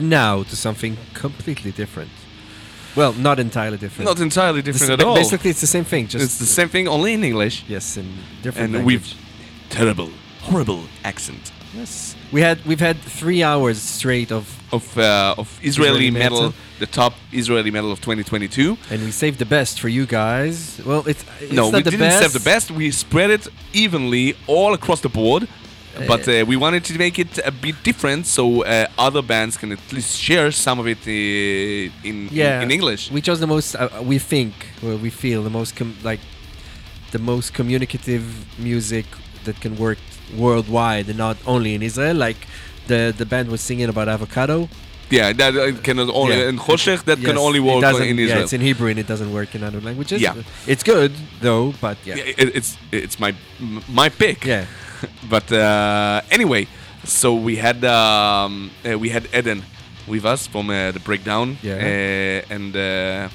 And now to something completely different. Well, not entirely different. Not entirely different ba- at all. Basically, it's the same thing. Just it's the same thing, only in English. yes, in different. And language. we've terrible, horrible accent yes, we had we've had three hours straight of, of uh, of Israeli, Israeli metal, metal. the top Israeli metal of 2022. and we saved the best for you guys. Well, it's, it's no, not we the didn't best. save the best. We spread it evenly all across the board. But uh, we wanted to make it a bit different, so uh, other bands can at least share some of it uh, in Yeah, in English. We chose the most. Uh, we think, well, we feel the most com- like the most communicative music that can work worldwide and not only in Israel. Like the the band was singing about avocado. yeah, that uh, can only Yeah. and Choshech that can only work in Israel. Yeah, it's in Hebrew and it doesn't work in other languages. Yeah. it's good though, but yeah, Yeah, it- it's it's my my pick. yeah. but uh, anyway, so we had um, uh, we had Eden with us from uh, the breakdown. Yeah. Uh, and uh,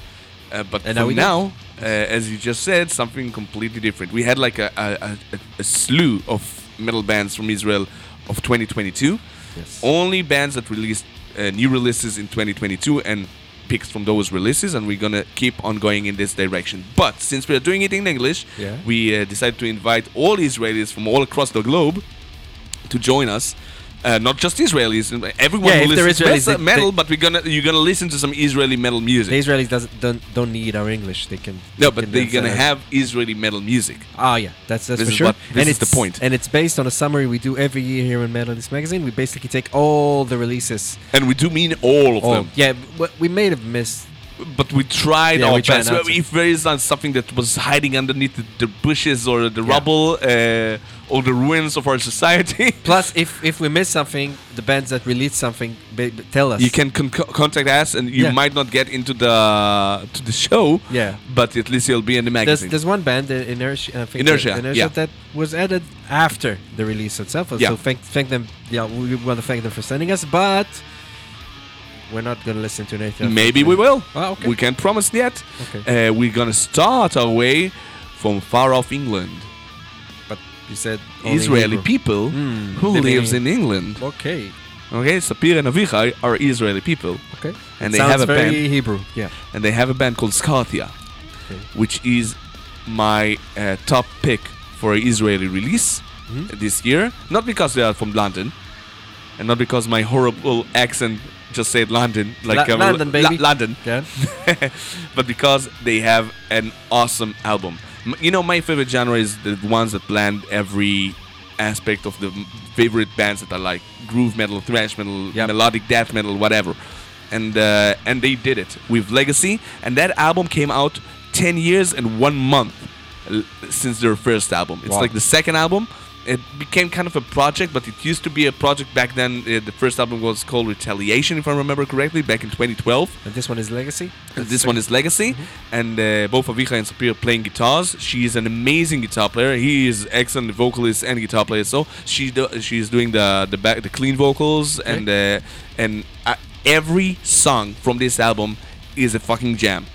uh, but And now from we don't. now, uh, as you just said, something completely different. We had like a a, a, a slew of metal bands from Israel of 2022. Yes. Only bands that released uh, new releases in 2022 and picks from those releases, and we're gonna keep on going in this direction. But since we are doing it in English, Yeah. we uh, decided to invite all Israelis from all across the globe to join us. Uh, not just Israelis, everyone Yeah, who listens to they- metal, they- but we're gonna you're gonna listen to some Israeli metal music. The Israelis doesn't don't don't need our English. They can. no, they but can they're gonna have Israeli metal music. us. Ah, yeah, that's that's This for sure. what- this and is the point. And it's based on a summary we do every year here in Metalist Magazine. We basically take all the releases. And we do mean all of All, them. yeah, we may have missed. But we tried Yeah, our we best. to. If there is something that was hiding underneath the, the bushes or the Yeah. rubble uh, or the ruins of our society, Plus, if if we miss something, the bands that release something tell us. you can con- contact us, and you Yeah. might not get into the to the show. Yeah. But at least you'll be in the There's, magazine. there's one band, uh, Inertia, Inertia, uh, Inertia that was added after the release itself. Yeah. So thank thank them. Yeah, we want to thank them for sending us, but we're not gonna listen to Inertia. Maybe we will. Oh, okay. We can't promise yet. Okay. Uh, we're gonna start our way from far off England. But you said Israeli Hebrew. people Mm, who lives in- in England. Okay. Okay, Sapir and Avichai are Israeli people, Okay. and they sounds have a very band, Hebrew. Yeah. and they have a band called Scarthia, Okay. which is my uh, top pick for an Israeli release Mhm. this year. Not because they are from London, and not because my horrible accent just said London, like La- um, London, La- baby. London. Yeah. but because they have an awesome album. You know, my favorite genre is the ones that blend every aspect of the m- favorite bands that I like: groove metal, thrash metal, Yep. melodic death metal, whatever. And uh, and they did it with Legacy, and that album came out ten years and one month since their first album. It's Wow. like the second album. It became kind of a project, but it used to be a project back then. Uh, the first album was called Retaliation, if I remember correctly, back in 2012. And this one is Legacy. And this one is Legacy, Mm-hmm. and uh, both Avicha and Sapir playing guitars. She is an amazing guitar player. He is excellent vocalist and guitar player. So she do, she's doing the the back the clean vocals and uh, and uh, every song from this album is a fucking jam.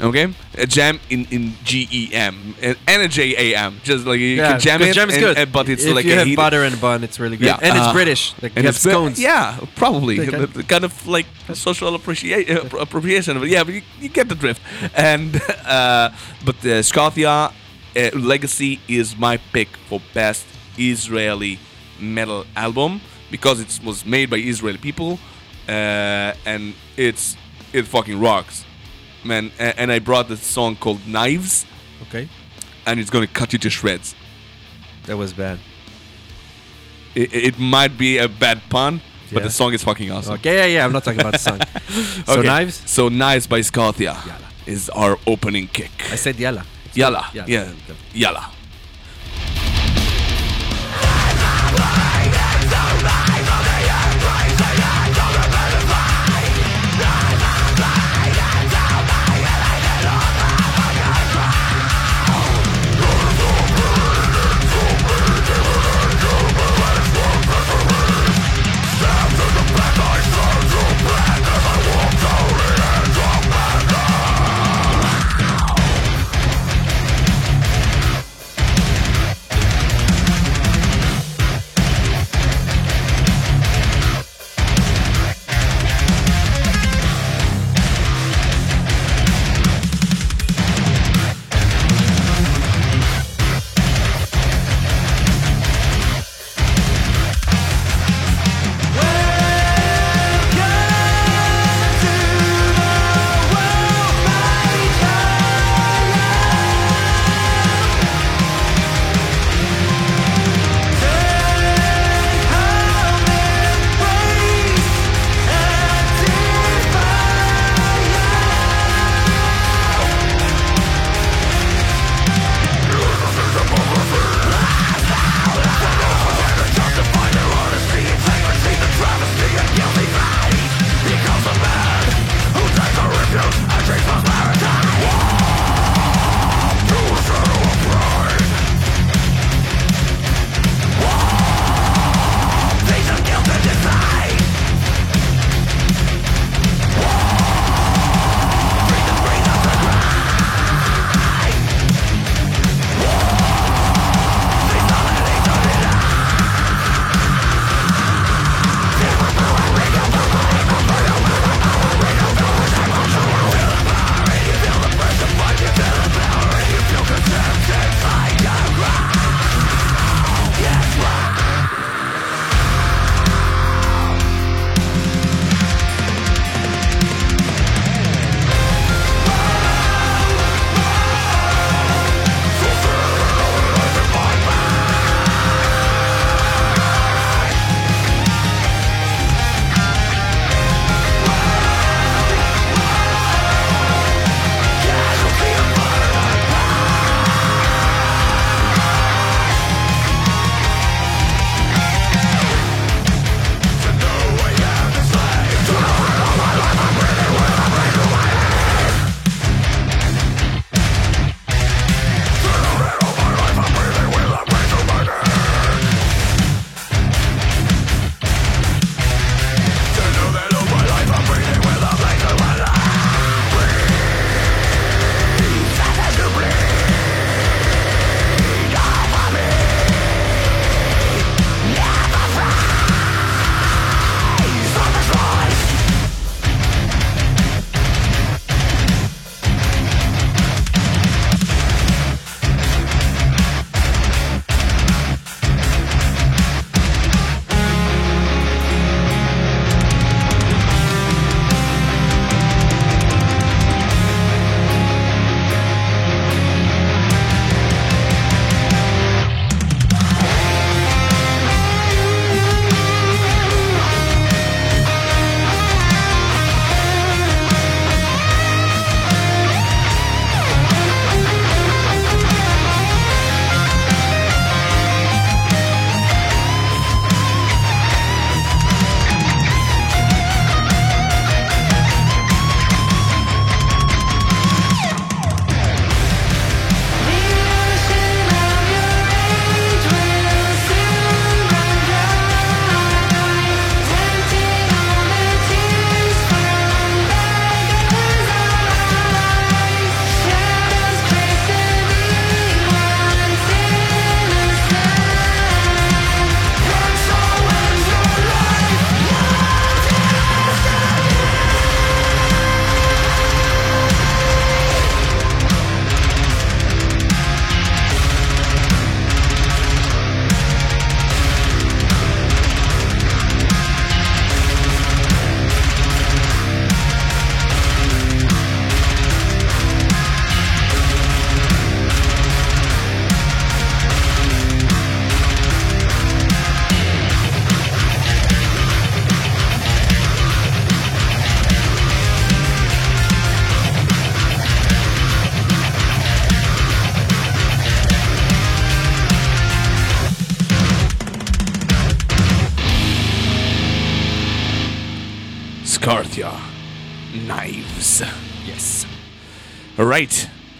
Okay, a jam in in G E M and a J A M. Just like you Yeah, can jam it, jam is and- good. and- but it's if like you a have butter and bun, it's really good. Yeah, and it's uh, British. Like and it's scones. yeah, probably The- kind of like social appreciation, appropriation. But yeah, but you, you get the drift. And uh, but uh, Scarthia uh, Legacy is my pick for best Israeli metal album because it was made by Israeli people, uh, and it's it fucking rocks, man. A- And I brought the song called Knives, Okay. and it's gonna cut you to shreds. That was bad. It, it might be a bad pun, but Yeah. the song is fucking awesome. Okay, yeah, yeah. I'm not talking about the song. So Okay. knives. So Knives by Scarthia Yalla. is our opening kick. I said yalla. Yalla. Yalla. Yeah. Yalla.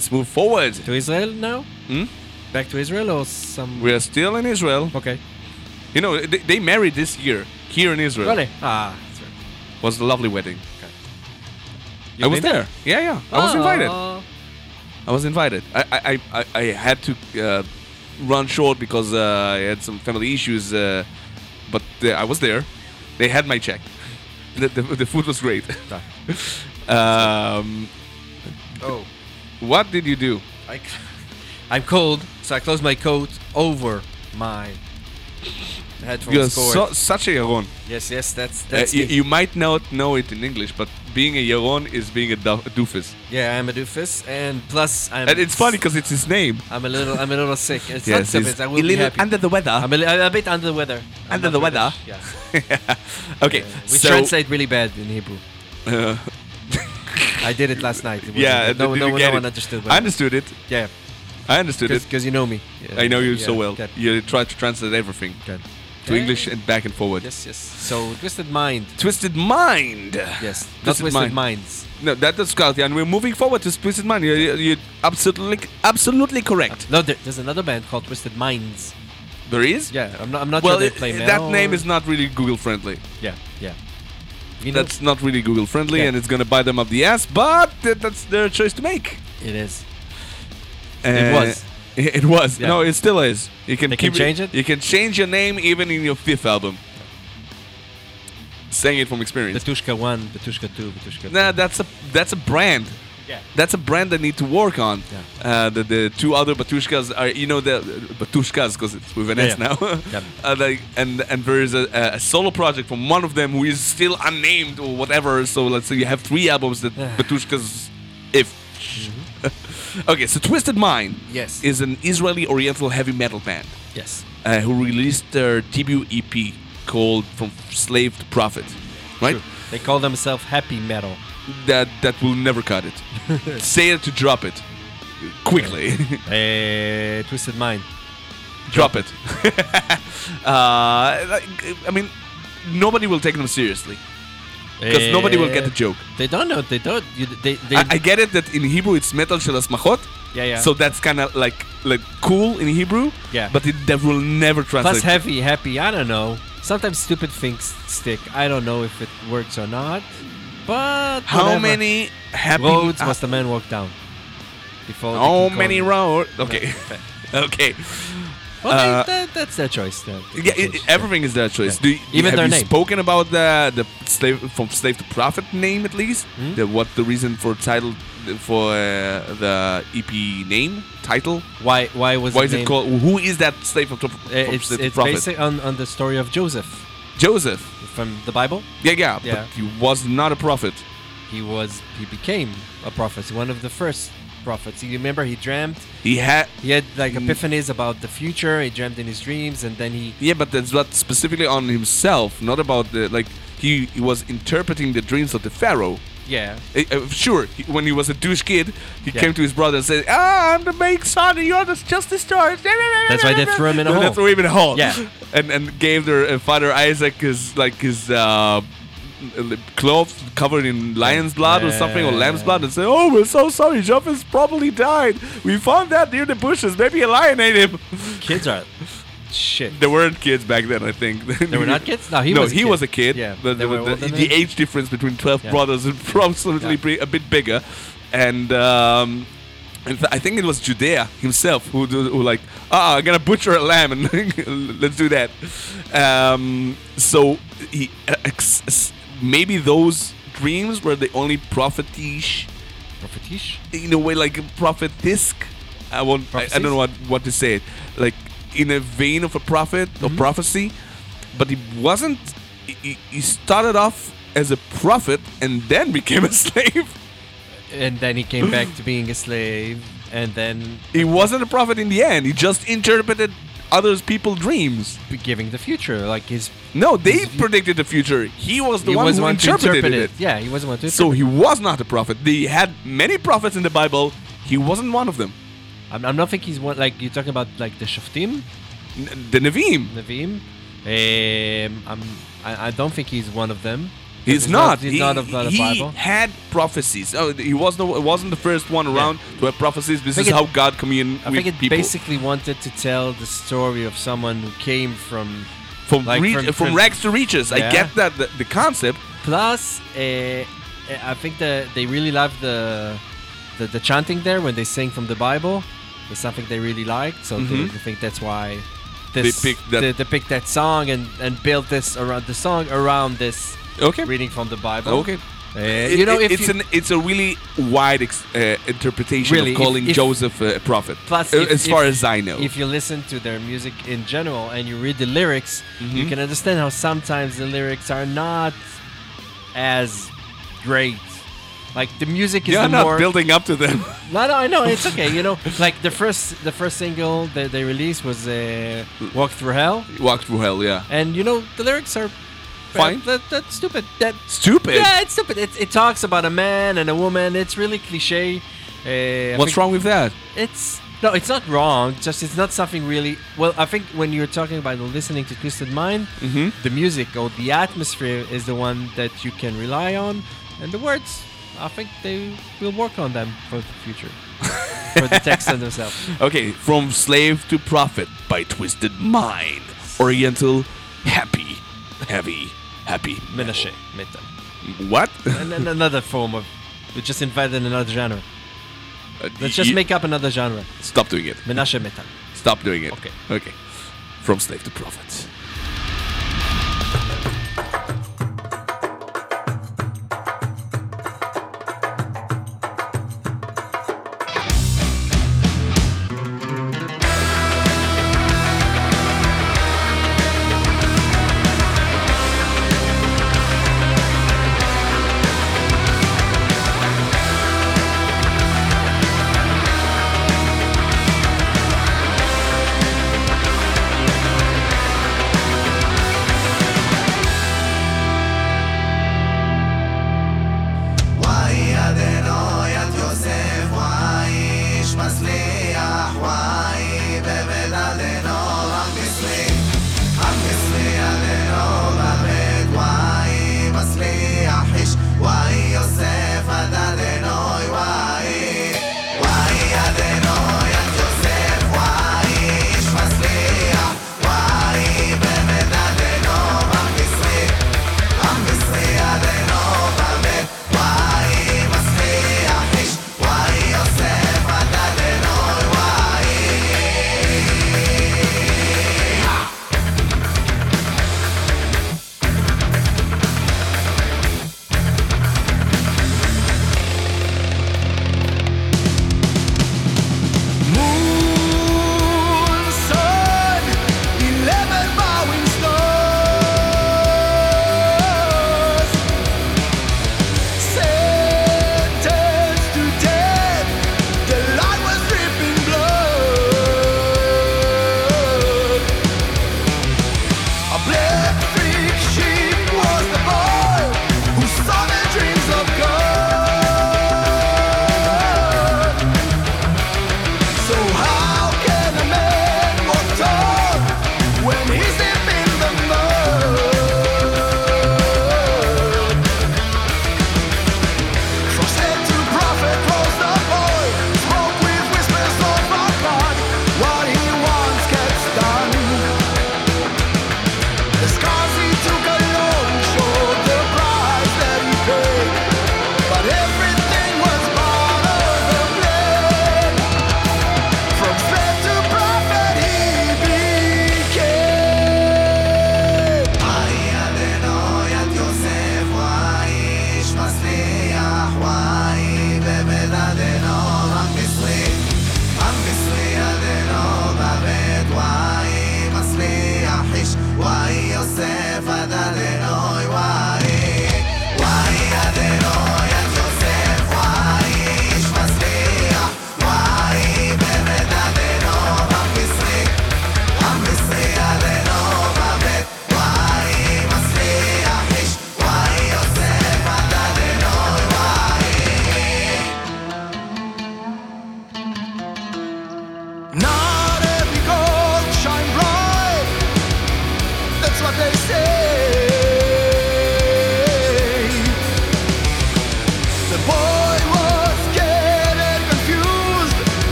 Let's move forward. To Israel now? Hmm? Back to Israel or some? We are still in Israel. Okay. You know, they, they married this year here in Israel. Really? Ah, that's right. Was a lovely wedding. You've I was been there. Yeah, yeah. I was invited. Oh. I was invited. I I, I, I, I had to uh, run short because uh, I had some family issues, uh, but uh, I was there. They had my check. The, the, the food was great. um, Oh. What did you do? I'm cold, so I closed my coat over my headphones You're cord. so, such a yaron. yes, yes, that's Uh, you, you might not know it in English, but being a yaron is being a, a doofus. yeah, I'm a doofus, and plus I'm. And it's funny because it's his name. I'm a little, I'm a little sick. It's Yes, not sick, he's it's- I a will little happy. under the weather. I'm a, a bit under the weather. I'm Under the weather? Yeah. okay, We so translate really bad in Hebrew. uh, I did it last night. It yeah, no, no, no one understood. I it understood it. Yeah, I understood it. because you know me. Yeah, I know you yeah, so well. good, You try to translate everything good. to. English and back and forward. Yes, yes. So twisted mind. Twisted Mind. Yes, not Twisted twisted Mind. minds. No, that is Scarthia, and we're moving forward to Twisted Mind. You're, you're- absolutely, absolutely correct. No, there, there's another band called Twisted Minds. There is. Yeah, I'm not. I'm not Well, sure they it- play that metal name is not really Google friendly. Yeah, yeah. You know, That's not really Google friendly, Yeah. and it's gonna bite them up the ass. But th- that's their choice to make. it is. Uh, was. It it was. Yeah. No, it still is. You can They can change it? You can change your name even in your fifth album. Saying it from experience. Batushka one, Batushka two, Batushka. Nah, that's a that's a brand. Yeah. That's a brand that need to work on. Yeah. Uh, the the two other Batushkas are you know the Batushkas because it's with an Yeah, S yeah. now. Uh, like, and and there is a, a solo project from one of them who is still unnamed or whatever. So let's say you have three albums that Batushkas, if. Mm-hmm. okay, so Twisted Mind Yes. is an Israeli Oriental heavy metal band yes. uh, who released their debut EP called From Slave to Prophet, right? True. They call themselves happy metal. That that will never cut it. Say it to drop it quickly. Uh, Twisted Mind. drop it. uh, like, I mean, nobody will take them seriously because nobody will get the joke. They don't know. They don't. You, they. They. I, I get it that in Hebrew it's metal shel asmachot, yeah, yeah. so that's kind of like like cool in Hebrew. Yeah. but it that will never translate. Plus heavy, happy. I don't know. Sometimes stupid things stick. I don't know if it works or not. But How whatever. many happy roads must a man walk down? Before How many roads? Okay, okay. Well, Uh, they- that, that's their choice. Then. Yeah, it, everything is their choice. Yeah. Do you, Even have their you name. spoken about the the slave from slave to prophet name at least? Hmm? The, what the reason for title for uh, the EP name title? Why? Why was Why it is it called? Who is that slave from, from Uh, it's slave to it's based on, on the story of Joseph Joseph. from the Bible. Yeah, yeah, Yeah. but he was not a prophet. He was he became a prophet, one of the first prophets. You remember he dreamt. He had. He had like Mm. epiphanies about the future. He dreamt in his dreams, and then he Yeah, but that's not specifically on himself, not about the like. He, he was interpreting the dreams of the pharaoh. Yeah Uh, uh, sure, he, when he was a douche kid, he Yeah. came to his brother and said, "Ah, I'm the main son, and you're the, just the stars." That's why they threw him in a They hole. threw him in a hole. Yeah. and and gave their uh, father Isaac his like his uh, clothes covered in lion's blood or something or lamb's blood, and said, "Oh, we're so sorry, Jopha's probably died. We found that near the bushes. Maybe a lion ate him." kids are shit. There weren't kids back then, I think. They were not kids. No, he no, was. A he kid. was a kid. Yeah, The, the, the- the age difference between 12 Yeah. brothers is absolutely Yeah. a bit bigger. And um, I think it was Judea himself who, who like, ah, I'm going to butcher a lamb and let's do that. Um, so he, maybe those dreams were the only prophetish, Prophetish. in a way, like prophetisk. I won't. I, I don't know what, what to say. It like in a vein of a prophet or Mm-hmm. prophecy, but he wasn't. He- He, started off as a prophet and then became a slave. And then he came back to being a slave, and then He wasn't a prophet in the end. He just interpreted others people's dreams. giving the future, like his. No, they His predicted the future. He was the he one was who one interpreted interpret it. it. Yeah, he wasn't one to. So he was not a prophet. They had many prophets in the Bible. He wasn't one of them. I'm, I'm not think he's one like you're talking about like the Shoftim, N- The Nevi'im. Nevi'im. Um, I'm, I, I don't think he's one of them. He's, He's not. not- he's he, not of the he Bible? had prophecies. Oh, he wasn't. wasn't the first one around to have prophecies. This is it- how God communed I with think it people. basically wanted to tell the story of someone who came from. from like re- from- from, from- rags to riches. I get that the, the concept. Plus, uh, I think that they really love the, the the chanting there when they sing from the Bible. It's something they really liked, so Mhm. they, I think that's why this, picked that- They, they picked that song and and built this around the song around this Okay. reading from the Bible. Okay. Uh, It- you know, it- if it's you, an it's a really wide ex- uh, interpretation Really, of calling if- Joseph uh, a prophet. Plus, uh, if- as far if- as I know. if you listen to their music in general and you read the lyrics, you Mhm. can understand how sometimes the lyrics are not as great. Like the music is You're not more building up to them. No, no, I know it's okay. You know, like the first the first single that they released was uh, "Walk Through Hell," Walk through hell, yeah. and you know the lyrics are Fine. That, that's stupid. That Stupid. yeah, it's stupid. It, it talks about a man and a woman. It's really cliche. Uh, What's wrong with that? It's no, it's not wrong. Just it's not something really. Well, I think when you're talking about listening to Twisted Mind, Mm-hmm. the music or the atmosphere is the one that you can rely on, and the words. I think they will work on them for the future. for the text and themselves. Okay, from slave to prophet by Twisted Mind. Oriental, happy, heavy, happy. Menashe, metal. What? And then another form of. We just invented another genre. Uh, Let's just make up another genre. Stop doing it. Menashe metal. Stop doing it. Okay. Okay. From slave to prophet.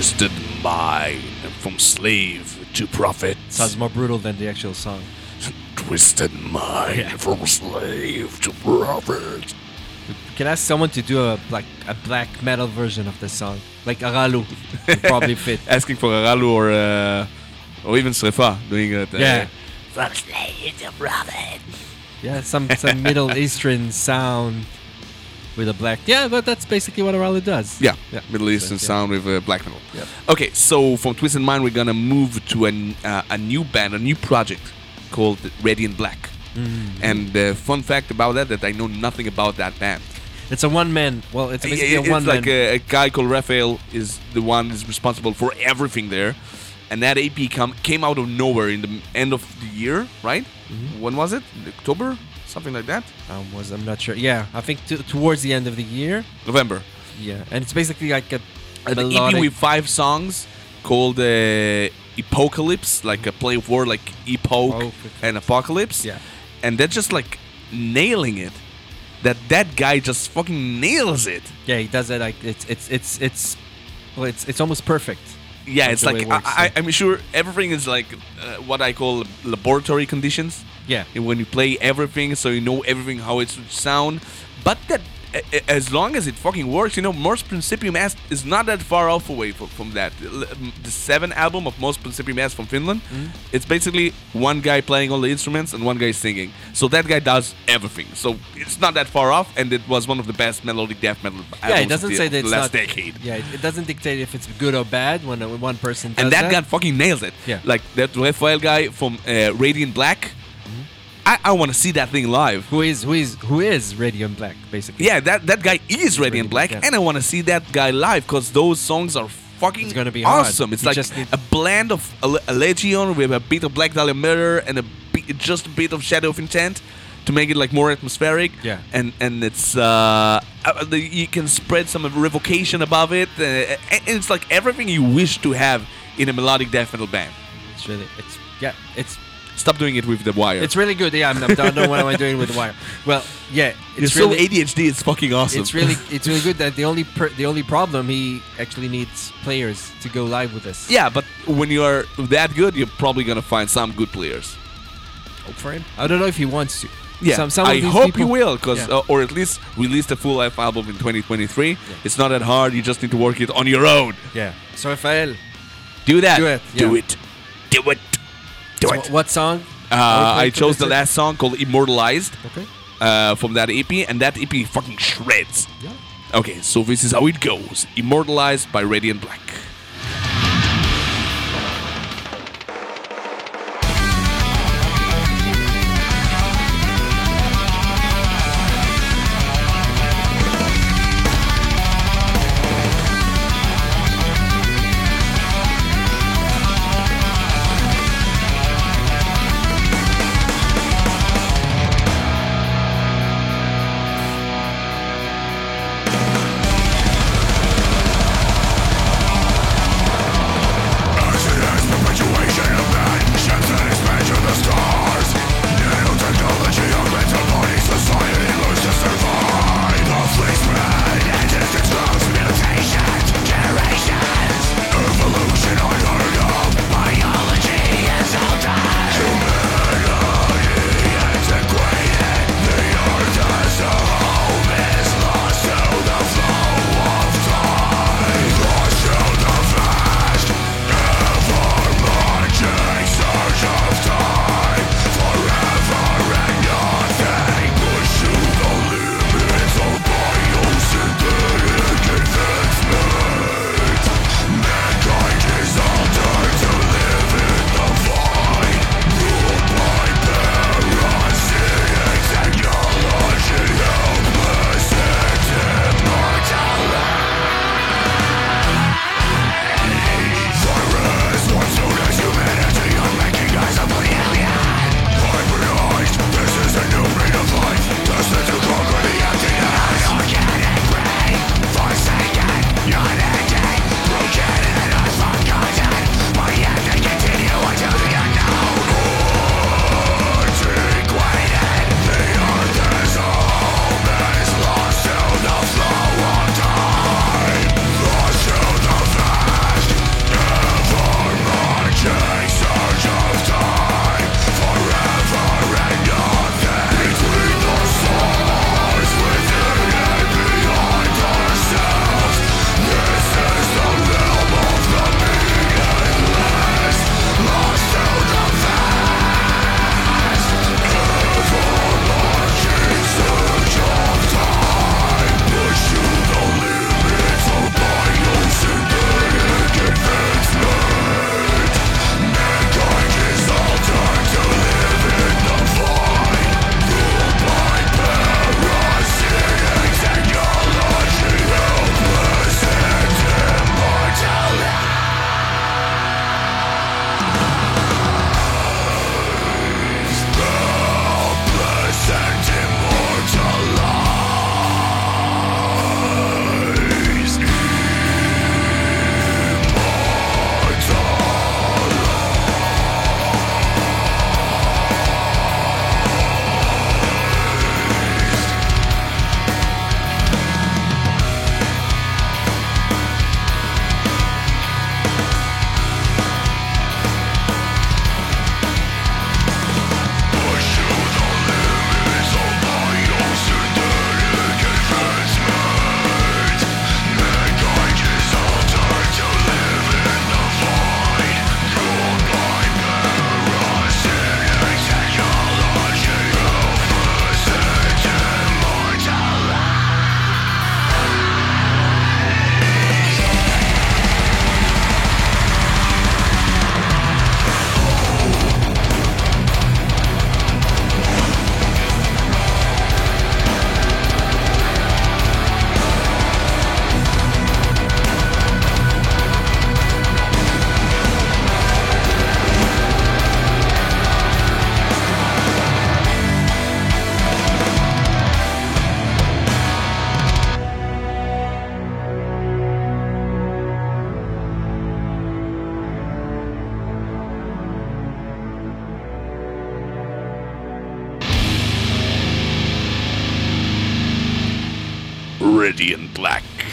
Twisted mind from slave to prophet. Sounds more brutal than the actual song. Twisted mind Yeah. from slave to prophet. Can I ask someone to do a like a black metal version of this song, like Aralu, would probably fit. Asking for Aralu or uh, or even Srefa doing it. Uh, Yeah. From slave to prophet. Yeah, some some Middle Eastern sound with a black. Yeah, but that's basically what Aralu does. Yeah, Yeah. Middle Eastern yeah. sound with uh, black metal. Yep. Okay, so from Twisted Mind, we're gonna move to an, uh, a new band, a new project called Ready Radiant Black. Mm. And uh, fun fact about that, that I know nothing about that band. It's a one man. Well, it's basically it's a one like man. a, a guy called Raphael is the one is responsible for everything there. And that AP come, came out of nowhere in the end of the year, right? Mm-hmm. When was it? October? Something like that? I was I'm not sure. Yeah, I think t- towards the end of the year. November. Yeah, and it's basically like a An EP with five songs called uh, Epocalypse, like a play of word like epoch Oh, and apocalypse. Yeah. And they're just like nailing it. That that guy just fucking nails it. yeah, he does it like it's it's it's it's well, it's it's almost perfect. Yeah, That's it's like it works, I, i'm sure everything is like uh, what I call laboratory conditions. Yeah. And when you play everything, so you know everything how it should sound. But that, as long as it fucking works, you know, Mors Principium Est is not that far off away from, from that. The seven album of Mors Principium Est from Finland, Mm-hmm. it's basically one guy playing all the instruments and one guy singing. So that guy does everything. So it's not that far off, and it was one of the best melodic death metal albums Yeah, it doesn't the, say that last not, decade. Yeah, it, doesn't dictate if it's good or bad when, one person does and that, guy fucking nails it. Yeah. Like that Raphael guy from uh, Radiant Black. I, I want to see that thing live. Who is who is who is Radiant Black basically? Yeah, that that guy is Radiant Black, yeah. and I want to see that guy live because those songs are fucking It's gonna be hard. awesome. It's You like just a blend of a, Allegaeon with a bit of Black Dahlia Murder and a bit, just a bit of Shadow of Intent to make it like more atmospheric. Yeah. and and it's uh, uh, you can spread some revocation above it, uh, and it's like everything you wish to have in a melodic death metal band. It's really it's yeah it's Stop doing it with the wire. it's really good. Yeah, I'm, I'm don't know what am I doing with the wire. Well, yeah, You're it's so really ADHD. It's fucking awesome. it's really it's really good that the only per, the only problem he actually needs players to go live with this. yeah, but when you are that good, you're probably gonna find some good players. Hope for him. I don't know if he wants to. Yeah, Some- some I hope people- you will, cause Yeah. uh, or at least release a full life album in 2023. It's not that hard. You just need to work it on your own. Yeah. So Rafael, Do that. Do it, Do it. Do it. Do so it. what song? Uh, I chose the last song called "Immortalized" Okay. uh, from that EP, and that EP fucking shreds. Yeah. Okay, so this is how it goes: "Immortalized" by Radiant Black.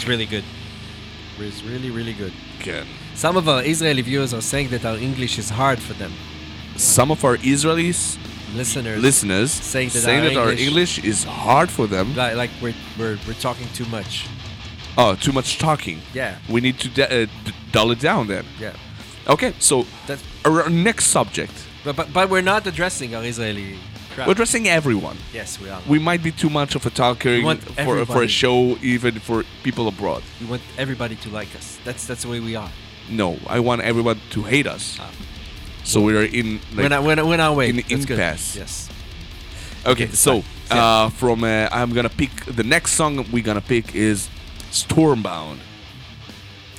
Really good. It's really, really good. Can Some of our Israeli viewers are saying that our English is hard for them. some of our Israelis Listeners, listeners Saying that say our that our English- English is hard for them? like, like we're, we're we're talking too much. Oh, too much talking. Yeah, We need to d- uh, d- dull it down then. yeah. Okay, so That's our next subject. but but, but we're not addressing our Israeli We're addressing everyone. yes, we are. We might be too much of a talker for, for a show, even for people abroad. We want everybody to like us. That's that's the way we are. No, I want everyone to hate us. Ah. So we are in. Like, we're not we're not, we're not wait. in That's good. Yes. okay, Okay, so uh, from uh, I'm gonna pick the next song we're gonna pick is Stormbound,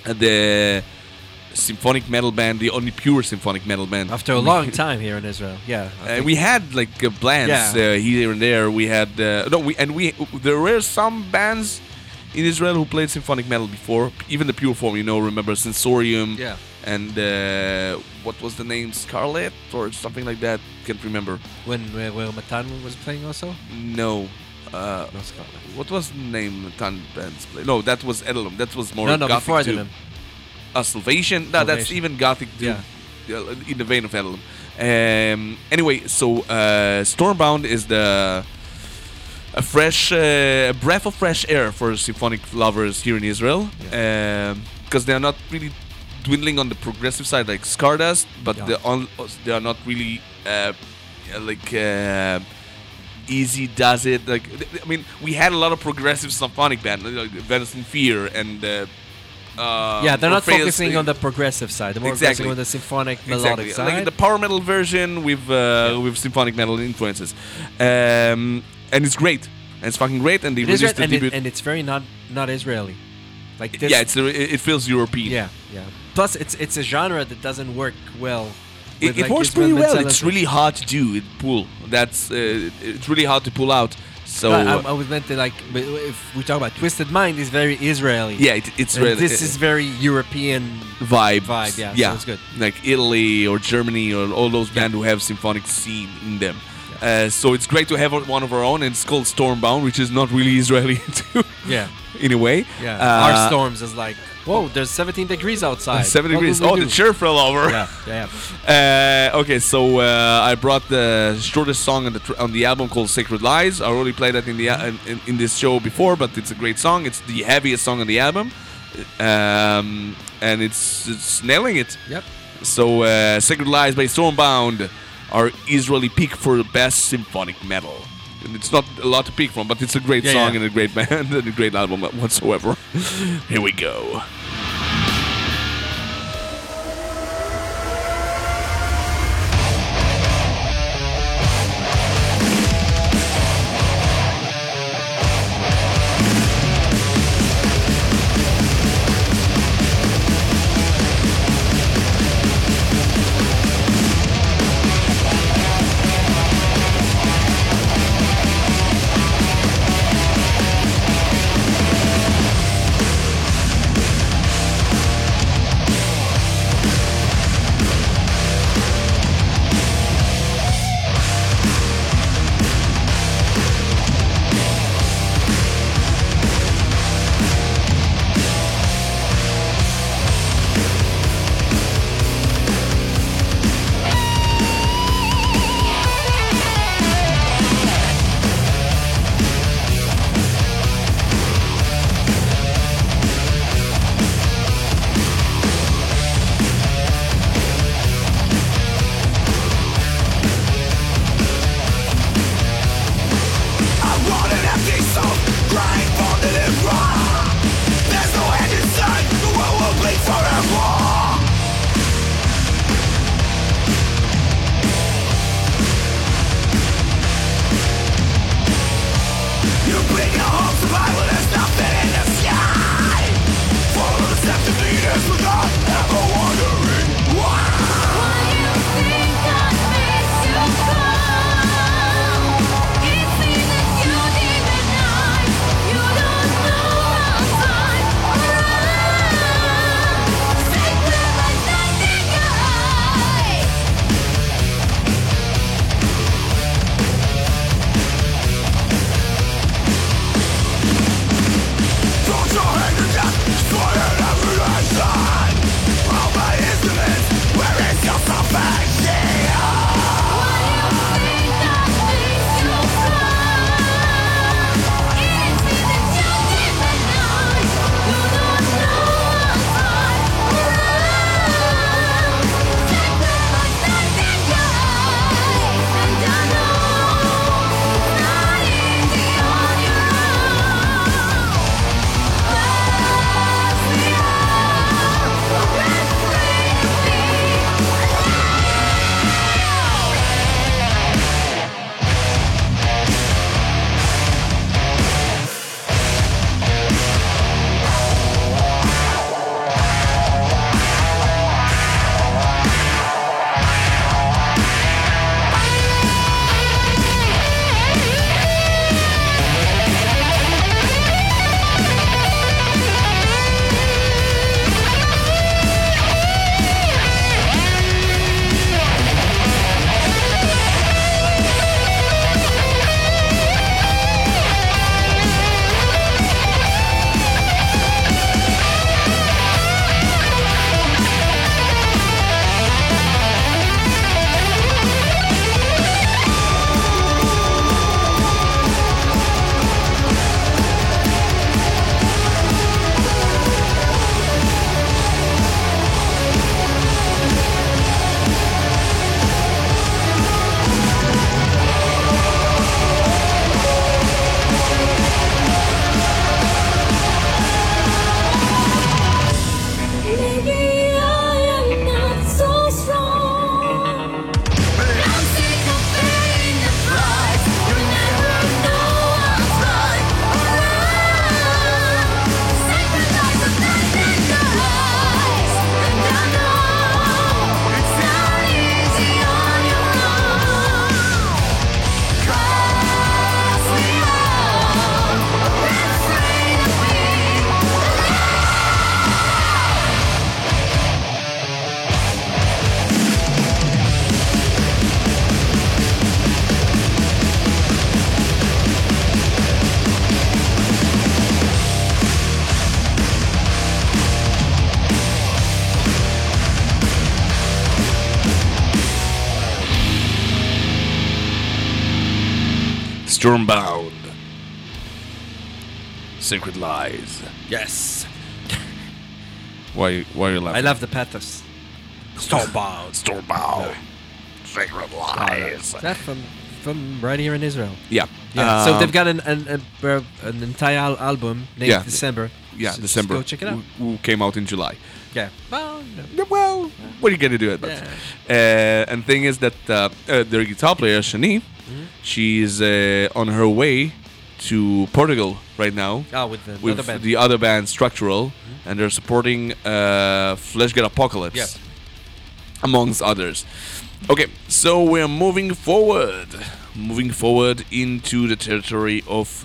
the symphonic metal band, the only pure symphonic metal band. After a long time here in Israel. Yeah. Uh, we had like uh, bands Yeah. uh, here and there. We had uh, no, we and we there were some bands in Israel who played symphonic metal before, even the pure form. You know, remember Sensorium yeah. and uh, what was the name, Scarlet or something like that? Can't remember. When where, where Matan was playing also? No. Uh, No Scotland. what was the name? Matan bands play? No, that was Edelum. That was more No, no, gothic before too. Uh, Salvation. No, that's even gothic. Yeah. Uh, In the vein of Edelum. Um, anyway, so uh, Stormbound is the a fresh uh, a breath of fresh air for symphonic lovers here in Israel, because they are not really dwindling on the progressive side like Stardust, but Yeah. they on they are not really uh, like. Uh, Easy does it like I mean we had a lot of progressive symphonic band like Venison Fear and uh, uh, yeah, they're not focusing on the progressive side. They're more Exactly. focusing on the symphonic melodic exactly. side. Like the power metal version with uh, with symphonic metal influences, um, and it's great. And it's fucking great. And they It released right, and, the it, debut. and it's very not not Israeli. Like this, yeah, it's it feels European. yeah, yeah. Plus, it's it's a genre that doesn't work well. It, it like, works pretty well. It's really hard to do. It pull. That's uh, it's really hard to pull out. So But I, I was meant to like, if we talk about Twisted Mind, is very Israeli. yeah, it, it's And really this is very European. vibe. vibe, yeah, so yeah. it's good. Like Italy or Germany or all those bands who have symphonic scene in them. Uh, so it's great to have one of our own, and it's called Stormbound, which is not really Israeli too, Yeah, in a way. yeah. Uh, Our storms is like, whoa, there's 17 degrees outside. Seven What degrees. Oh, do? the chair fell over. Yeah, yeah, yeah. Uh, okay, so uh, I brought the shortest song on the tr- on the album called "Sacred Lies." I already played that in the a- in, in, this show before, but it's a great song. It's the heaviest song on the album, um, and it's it's nailing it. Yep. So, uh, "Sacred Lies" by Stormbound, are Israeli pick for the best symphonic metal. It's not a lot to pick from, but it's a great Yeah, song yeah. and a great band and a great album whatsoever. Here we go. Stormbound. Sacred Lies. Yes. Why, why are you laughing? I love the pathos. Stormbound. Stormbound. Sacred Lies. That from from right here in Israel. Yeah. Yeah. so Um, they've got an an, an, uh, an entire al- album named Yeah. December. Yeah, So December. Just go check it out. Who, who came out in July. Yeah. Well, no. Well, what are you gonna do about it? Uh, and thing is that uh, uh, their guitar player Shani, Mm-hmm. she's uh, on her way to Portugal right now oh, with the with other band. the other band Structural, and they're supporting uh, Fleshgod Apocalypse, Yeah. amongst others. Okay, so we're moving forward, moving forward into the territory of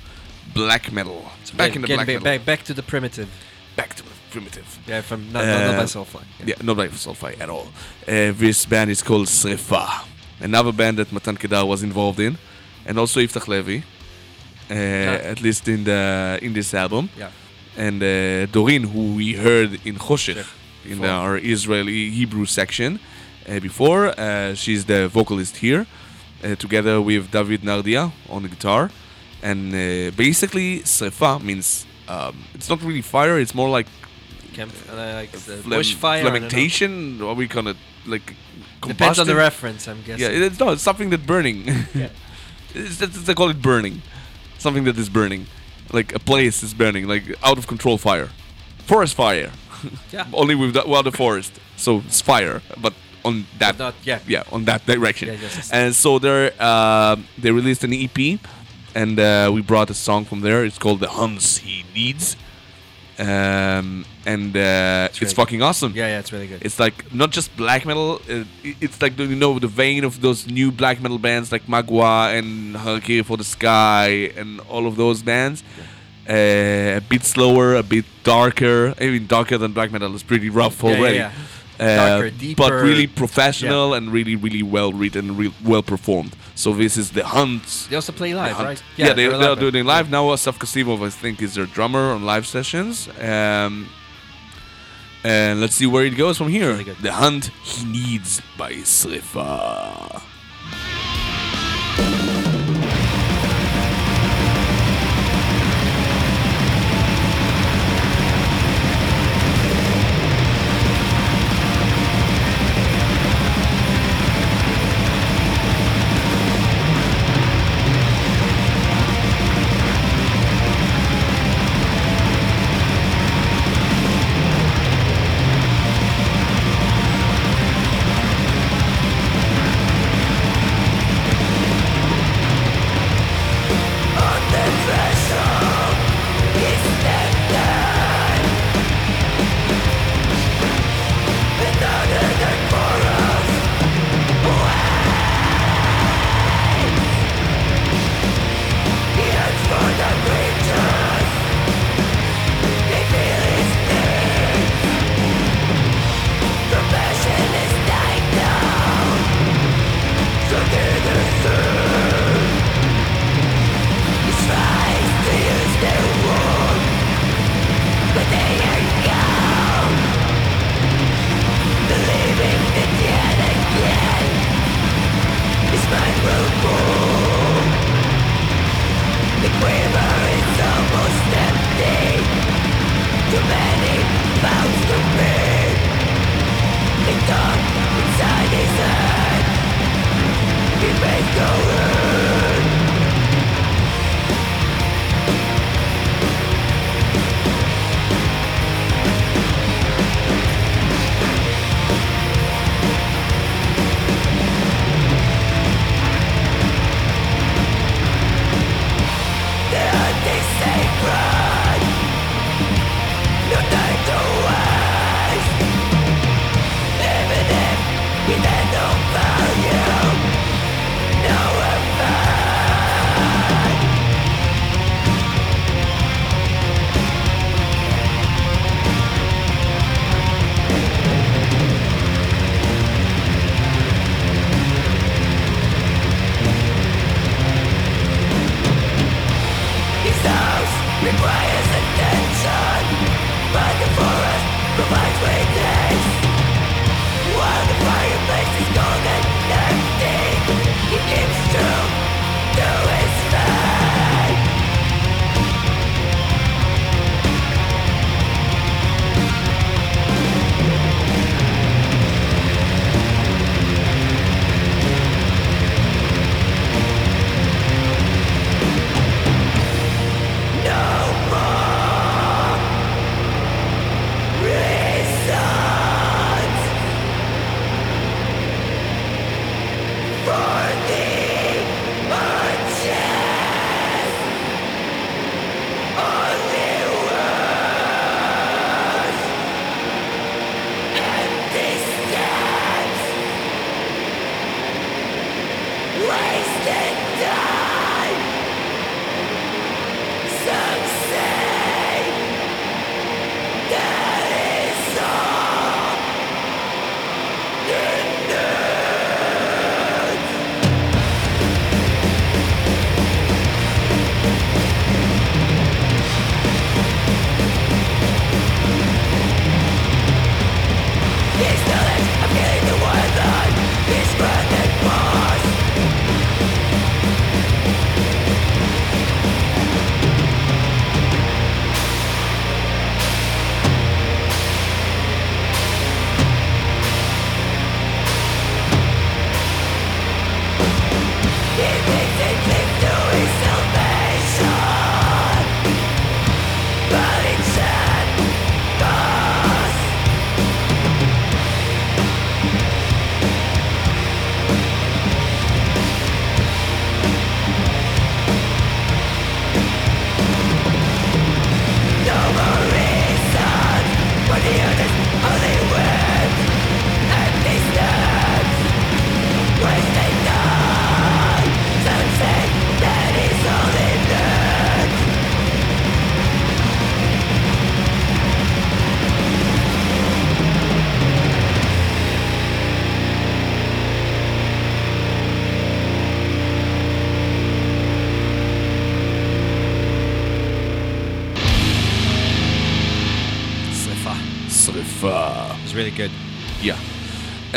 black metal. So back in the black ba- metal, back, back to the primitive. back to the primitive. Yeah, from not, not, not by Uh, Soulfly. Yeah, not like Soulfly at all. Uh, this band is called Srefa, another band that Matan Kedar was involved in, and also Iftach Levi, uh, at least in the in this album. Yeah. And uh, Dorin, who we heard in Choshech, in Before. our Israeli Hebrew section uh, before, uh, she's the vocalist here, uh, together with David Nardia on the guitar. And uh, basically, Srefa means um, it's not really fire; it's more like Camp, like the Flem- bushfire. I don't know. Fermentation? Or we call it like Depends on the reference, I'm guessing. Yeah, it's no, it's something that burning. Yeah. it's, it's, they call it burning. Something that is burning, like a place is burning, like out of control fire, forest fire. Yeah. Only with the, well, the forest, so it's fire, but on that not, yeah. yeah, on that direction. Yeah, yes, yes. And so they uh, they released an EP, and uh, we brought a song from there. It's called "The Hunt He Needs," um, and uh, it's, really fucking awesome. Yeah, yeah, it's really good. It's like not just black metal. Uh, it- it's like you know the vein of those new black metal bands like Mgła and Harakiri for the Sky and all of those bands. Uh, a bit slower, a bit darker. I mean, darker than black metal is pretty rough Yeah, yeah, already. yeah. Uh, Darker, but really professional and really, really well written, re- well performed. So this is the Hunt. they also play live, right? Yeah, they, live. doing it live now. Asaf Kasimov, I think, is their drummer on live sessions. Um, and let's see where it goes from here. The Hunt He Needs by Srifa.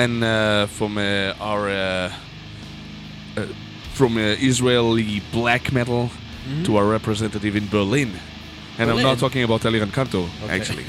And uh, from uh, our uh, uh, from uh, Israeli black metal to our representative in Berlin. And I'm not talking about Eliran Kantor, Okay. actually.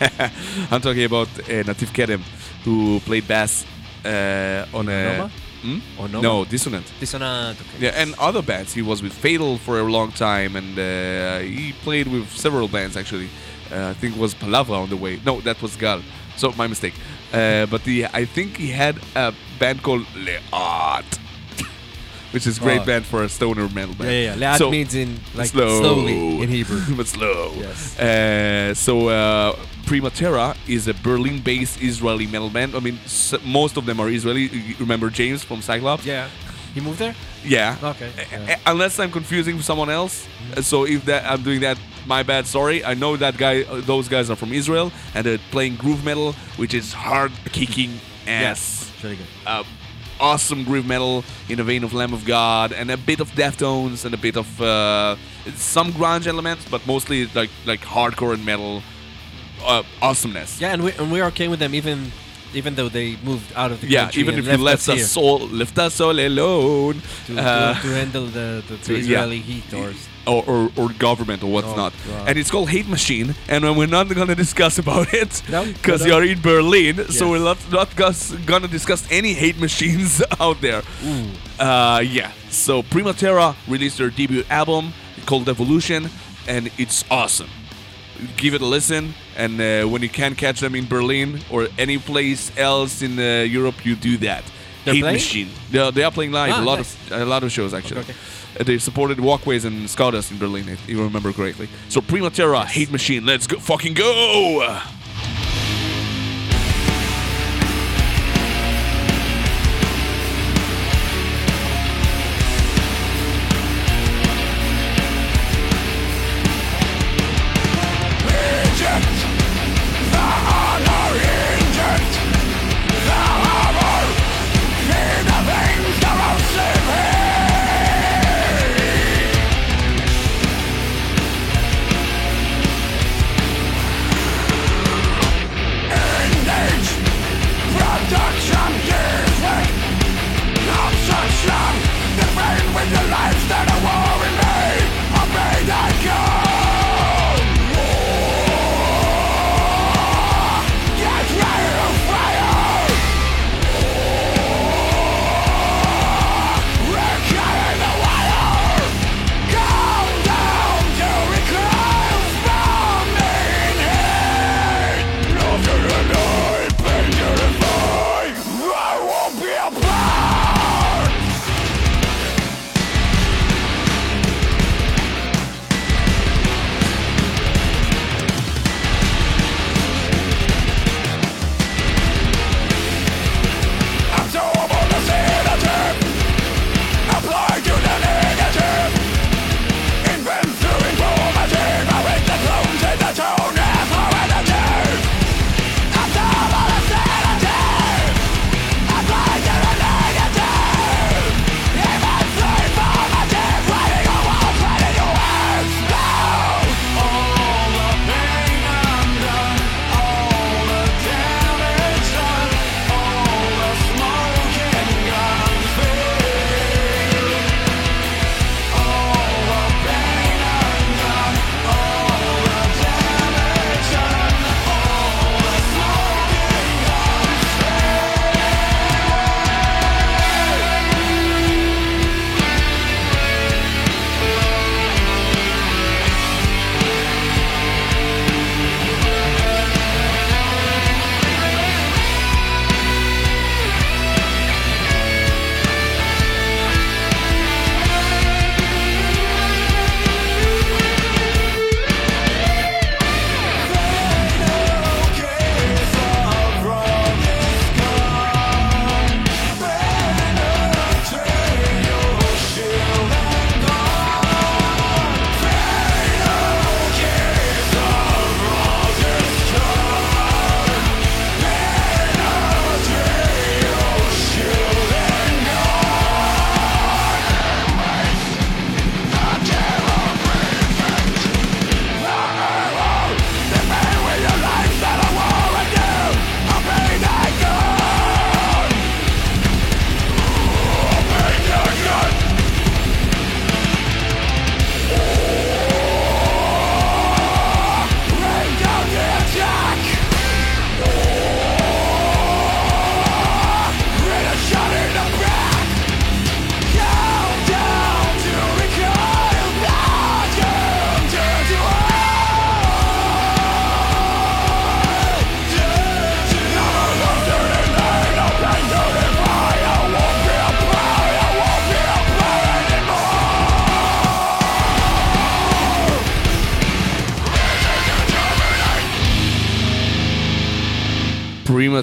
I'm talking about uh, Nativ Kedem, who played bass uh, on a. Hmm? Or Noma? No, Dissonant. Dissonant. Okay. Yeah, and other bands. He was with Fatal for a long time, and uh, he played with several bands actually. Uh, I think it was Palavra on the way. No, that was Gal. So my mistake. Uh, but the I think he had a band called Le Art, which is a great Oh. band for a stoner metal band. Yeah, yeah. yeah. Leat So- means in like slow. slowly in Hebrew. but slow. Yes. Uh, so uh, Prima Terra is a Berlin-based Israeli metal band. I mean, s- most of them are Israeli. You Remember James from Cyclops? Yeah. He moved there? Yeah. Okay, yeah. Unless I'm confusing someone else. Uh, So if that I'm doing that, my bad. Sorry. I know that guy. Uh, those guys are from Israel and they're playing groove metal, which is hard kicking ass. It's really good. Uh, awesome groove metal in the vein of Lamb of God and a bit of Deftones and a bit of uh, some grunge elements, but mostly like like hardcore and metal uh, awesomeness. Yeah, and we and we're okay with them even even though they moved out of the Yeah, country. even and if you left us all, left us all alone, to, uh, to, to handle the, the, to- yeah. Israeli heat or or, or, or government or what's Oh, not. God. And it's called Hate Machine, and we're not going to discuss about it because no, no. you're in Berlin, so we're not, not going to discuss any hate machines out there. Uh, yeah, so Prima Terra released their debut album called Evolution, and it's awesome. Give it a listen, and uh, when you can't catch them in Berlin or any place else in uh, Europe, you do that. They're Hate playing? Machine. They are, they are playing live. Ah, a lot nice. of a lot of shows actually. Okay, Uh, they supported Walkways and Stardust in Berlin, if you remember correctly. So Prima Terra, Hate Machine, let's go, fucking go!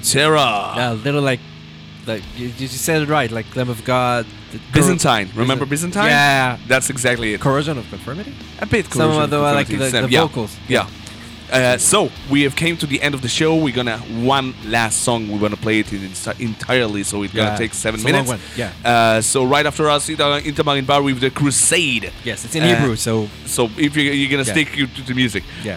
Prima Terra. Yeah, a little like, like you, you said it right, like Lamb of God. the cor- Byzantine. Remember Byzantine? Yeah. That's exactly it. Corrosion of conformity. A bit Some corrosion of the like the, conformity, the yeah. vocals. Yeah. Uh, so we have came to the end of the show. We're gonna one last song. We're gonna play it in, enti- entirely, so it's Yeah, gonna take seven it's minutes. yeah. Uh, so right after us, Inter- Intermarine Bar with the Crusade. Yes, it's in Uh, Hebrew, so So if you, you're gonna Yeah. stick to the music. Yeah.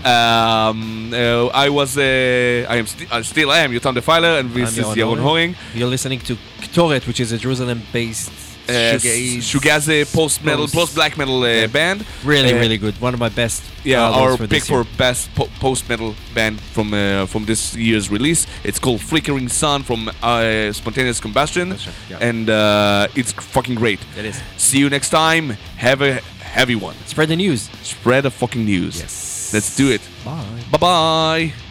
Um, uh, I was. Uh, I am. St- I still am. Yotam Defiler, and this I'm is Yaron. Horing. you're listening to Ktoret, which is a Jerusalem-based Uh, shoegaze. Shugaze post metal, Post- post black metal uh, Yeah. band. Really, Uh, really good. One of my best. Yeah, our pick for best po- post metal band from uh, from this year's release. It's called Flickering Sun from uh, Spontaneous Combustion, Combustion, yeah. and uh, it's fucking great. It is. See you next time. Have a heavy one. Spread the news. Spread the fucking news. Yes. Let's do it. Bye. Bye bye.